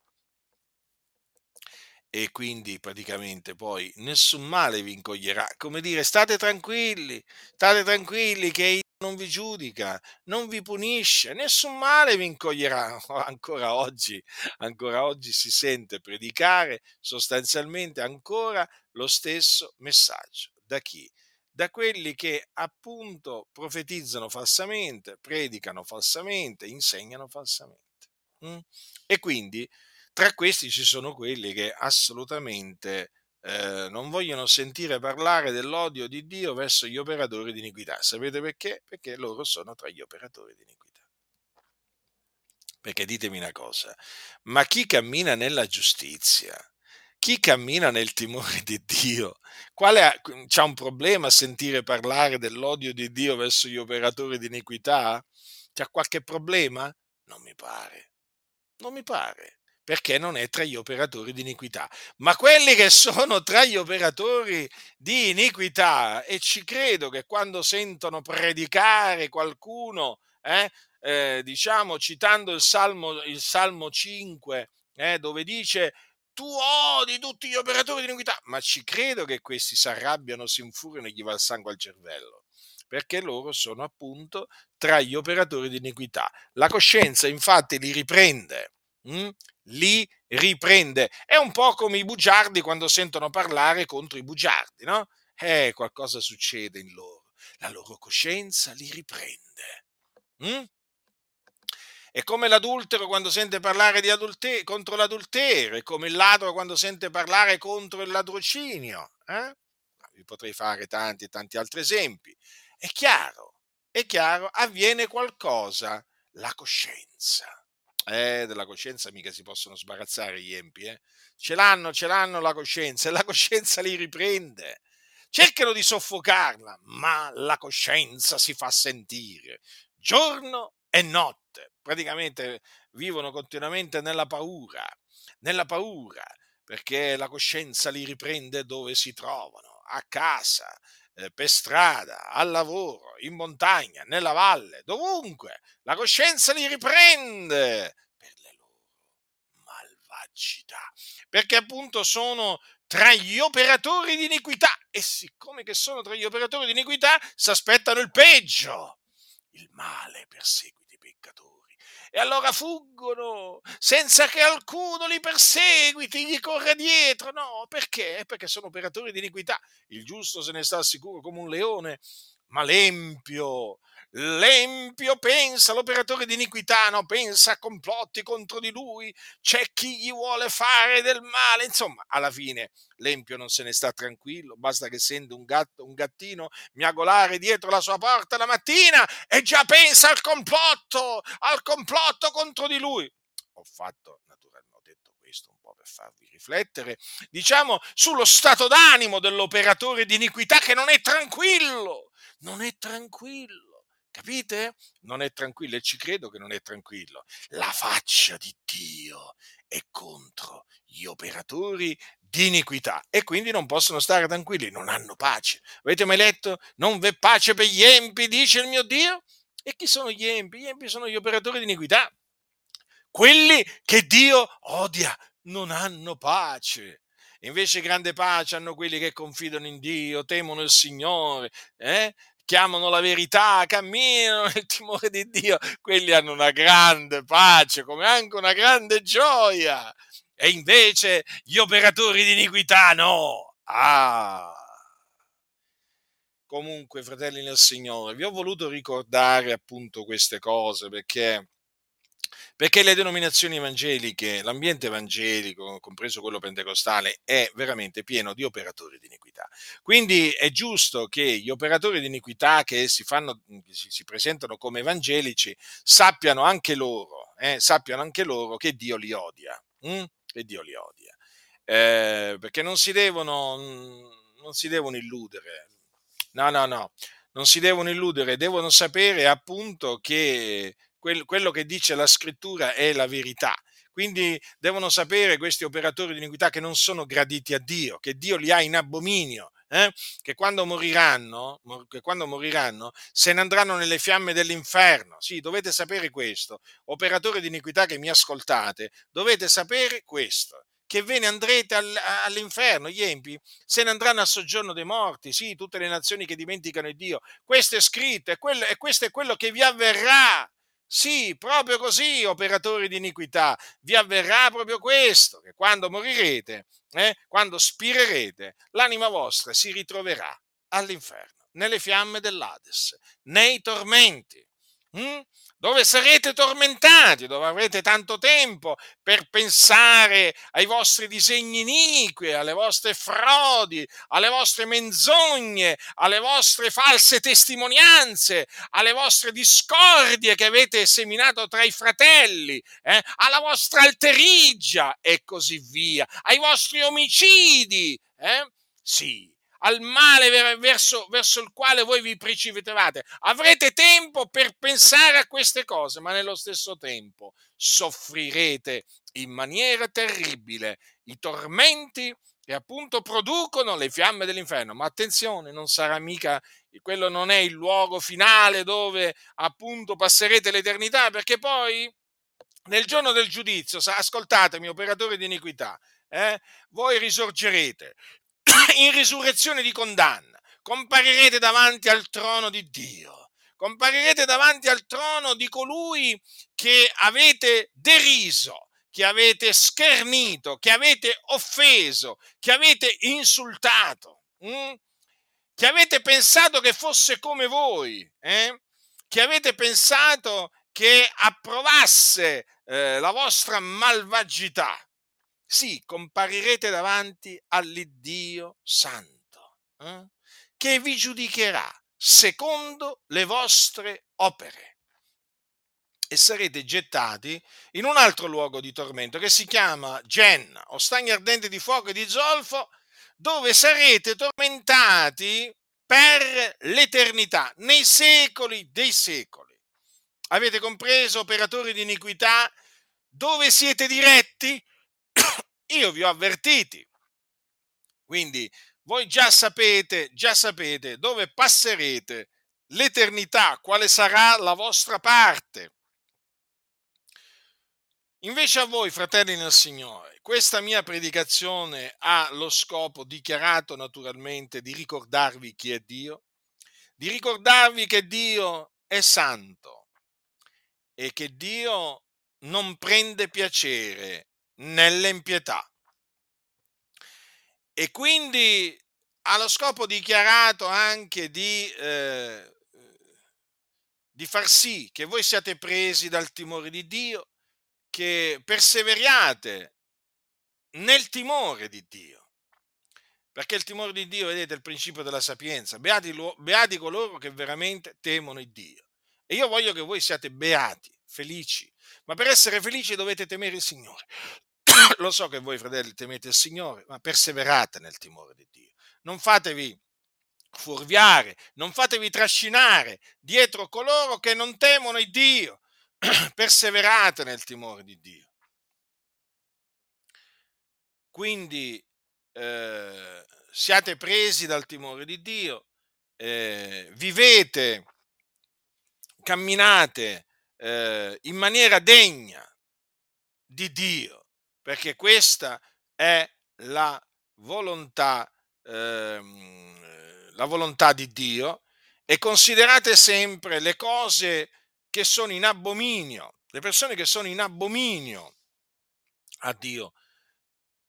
E quindi praticamente poi nessun male vi incoglierà. Come dire, state tranquilli, state tranquilli che non vi giudica, non vi punisce, nessun male vi incoglierà. Ancora oggi, ancora oggi si sente predicare sostanzialmente ancora lo stesso messaggio. Da chi? Da quelli che appunto profetizzano falsamente, predicano falsamente, insegnano falsamente. Mm? E quindi tra questi ci sono quelli che assolutamente eh, non vogliono sentire parlare dell'odio di Dio verso gli operatori di iniquità. Sapete perché? Perché loro sono tra gli operatori di iniquità. Perché ditemi una cosa, ma chi cammina nella giustizia, chi cammina nel timore di Dio, quale ha, c'ha un problema a sentire parlare dell'odio di Dio verso gli operatori di iniquità? C'ha qualche problema? Non mi pare. Non mi pare perché non è tra gli operatori di iniquità. Ma quelli che sono tra gli operatori di iniquità, e ci credo che quando sentono predicare qualcuno, eh, eh, diciamo citando il Salmo, il Salmo 5, eh, dove dice tu odi tutti gli operatori di iniquità, ma ci credo che questi si arrabbiano, si infuriano e gli va il sangue al cervello. perché loro sono appunto tra gli operatori di iniquità. La coscienza infatti li riprende, hm? li riprende. È un po' come i bugiardi quando sentono parlare contro i bugiardi, no? Eh, qualcosa succede in loro. La loro coscienza li riprende. Hm? È come l'adultero quando sente parlare di adulte- contro l'adulterio, è come il ladro quando sente parlare contro il ladrocinio. Eh? Vi potrei fare tanti e tanti altri esempi. È chiaro, è chiaro, avviene qualcosa, la coscienza. Eh, della coscienza mica si possono sbarazzare gli empi, eh? Ce l'hanno, ce l'hanno la coscienza e la coscienza li riprende. Cercano di soffocarla, ma la coscienza si fa sentire giorno e notte praticamente vivono continuamente nella paura, nella paura, perché la coscienza li riprende dove si trovano, a casa, eh, per strada, al lavoro, in montagna, nella valle, dovunque. La coscienza li riprende per le loro malvagità, perché appunto sono tra gli operatori di iniquità e siccome che sono tra gli operatori di iniquità si aspettano il peggio. Il male perseguita i peccatori e allora fuggono senza che alcuno li perseguiti, gli corra dietro. No, perché? Perché sono operatori di iniquità. Il giusto se ne sta sicuro come un leone, ma l'empio, l'empio pensa, l'operatore di iniquità, no? pensa a complotti contro di lui, c'è chi gli vuole fare del male, insomma, alla fine l'empio non se ne sta tranquillo, basta che sente un gatto, un gattino miagolare dietro la sua porta la mattina e già pensa al complotto, al complotto contro di lui. Ho fatto naturalmente, ho detto questo un po' per farvi riflettere, diciamo, sullo stato d'animo dell'operatore di iniquità che non è tranquillo, non è tranquillo. Capite? Non è tranquillo e ci credo che non è tranquillo. La faccia di Dio è contro gli operatori di iniquità e quindi non possono stare tranquilli, non hanno pace. Avete mai letto? Non v'è pace per gli empi, dice il mio Dio? E chi sono gli empi? Gli empi sono gli operatori di iniquità. Quelli che Dio odia non hanno pace. Invece grande pace hanno quelli che confidano in Dio, temono il Signore, eh? Chiamano la verità, camminano nel timore di Dio. Quelli hanno una grande pace, come anche una grande gioia. E invece gli operatori di iniquità no. Ah! Comunque, fratelli nel Signore, vi ho voluto ricordare appunto queste cose perché perché le denominazioni evangeliche, l'ambiente evangelico, compreso quello pentecostale, è veramente pieno di operatori di iniquità. Quindi è giusto che gli operatori di iniquità che si, fanno, si, si presentano come evangelici sappiano anche loro, eh, sappiano anche loro che Dio li odia. Hm? Che Dio li odia. Eh, perché non si devono, non si devono illudere. No, no, no, non si devono illudere, devono sapere appunto che quello che dice la scrittura è la verità. Quindi devono sapere questi operatori di iniquità che non sono graditi a Dio, che Dio li ha in abominio, eh? che, quando moriranno, che quando moriranno se ne andranno nelle fiamme dell'inferno. Sì, dovete sapere questo. Operatori di iniquità che mi ascoltate, dovete sapere questo che ve ne andrete all'inferno, gli empi se ne andranno al soggiorno dei morti, sì, tutte le nazioni che dimenticano il Dio. Questo è scritto e, quello, e questo è quello che vi avverrà. Sì, proprio così, operatori di iniquità, vi avverrà proprio questo, che quando morirete, eh, quando spirerete, l'anima vostra si ritroverà all'inferno, nelle fiamme dell'Ades, nei tormenti. Hm? dove sarete tormentati, dove avrete tanto tempo per pensare ai vostri disegni iniqui, alle vostre frodi, alle vostre menzogne, alle vostre false testimonianze, alle vostre discordie che avete seminato tra i fratelli, eh? alla vostra alterigia e così via, ai vostri omicidi. Eh? Sì, al male verso, verso, il quale voi vi precipitavate. Avrete tempo per pensare a queste cose, ma nello stesso tempo soffrirete in maniera terribile i tormenti che appunto producono le fiamme dell'inferno. Ma attenzione, non sarà mica, quello non è il luogo finale dove appunto passerete l'eternità, perché poi nel giorno del giudizio, ascoltatemi, operatori di iniquità, eh, voi risorgerete in risurrezione di condanna, comparirete davanti al trono di Dio, comparirete davanti al trono di colui che avete deriso, che avete schernito, che avete offeso, che avete insultato, hm? che avete pensato che fosse come voi, eh? che avete pensato che approvasse eh, la vostra malvagità. Sì, comparirete davanti all'Iddio Santo, eh? che vi giudicherà secondo le vostre opere. E sarete gettati in un altro luogo di tormento che si chiama Genna, o stagno ardente di fuoco e di zolfo, dove sarete tormentati per l'eternità, nei secoli dei secoli. Avete compreso, operatori di iniquità, dove siete diretti? Io vi ho avvertiti. Quindi voi già sapete, già sapete dove passerete l'eternità, quale sarà la vostra parte. Invece a voi, fratelli nel Signore, questa mia predicazione ha lo scopo dichiarato naturalmente di ricordarvi chi è Dio, di ricordarvi che Dio è santo e che Dio non prende piacere nell'empietà. E quindi ha lo scopo dichiarato anche di, eh, di far sì che voi siate presi dal timore di Dio, che perseveriate nel timore di Dio. Perché il timore di Dio, vedete, è il principio della sapienza. Beati, beati coloro che veramente temono il Dio. E io voglio che voi siate beati, felici. Ma per essere felici dovete temere il Signore. Lo so che voi, fratelli, temete il Signore, ma perseverate nel timore di Dio. Non fatevi fuorviare, non fatevi trascinare dietro coloro che non temono il Dio perseverate nel timore di Dio. Quindi eh, siate presi dal timore di Dio, eh, vivete, camminate eh, in maniera degna di Dio, perché questa è la volontà, ehm, la volontà di Dio e considerate sempre le cose che sono in abominio, le persone che sono in abominio a Dio,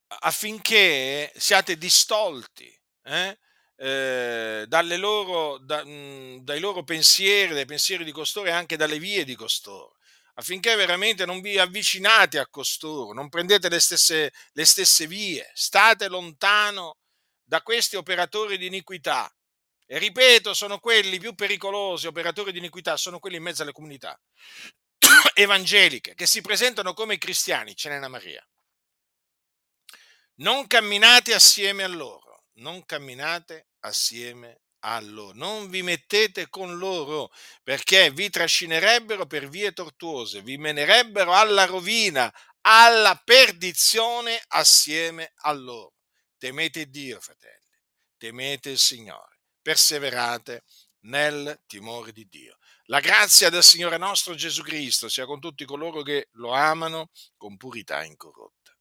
affinché siate distolti eh? Eh, dalle loro, da, mh, dai loro pensieri, dai pensieri di costoro e anche dalle vie di costoro, affinché veramente non vi avvicinate a costoro, non prendete le stesse, le stesse vie, state lontano da questi operatori di iniquità. E ripeto, sono quelli più pericolosi, operatori di iniquità, sono quelli in mezzo alle comunità evangeliche che si presentano come cristiani, ce n'è una Maria. Non camminate assieme a loro, non camminate assieme a loro, non vi mettete con loro perché vi trascinerebbero per vie tortuose, vi menerebbero alla rovina, alla perdizione assieme a loro. Temete Dio, fratelli, temete il Signore perseverate nel timore di Dio. La grazia del Signore nostro Gesù Cristo sia con tutti coloro che lo amano con purità incorrotta.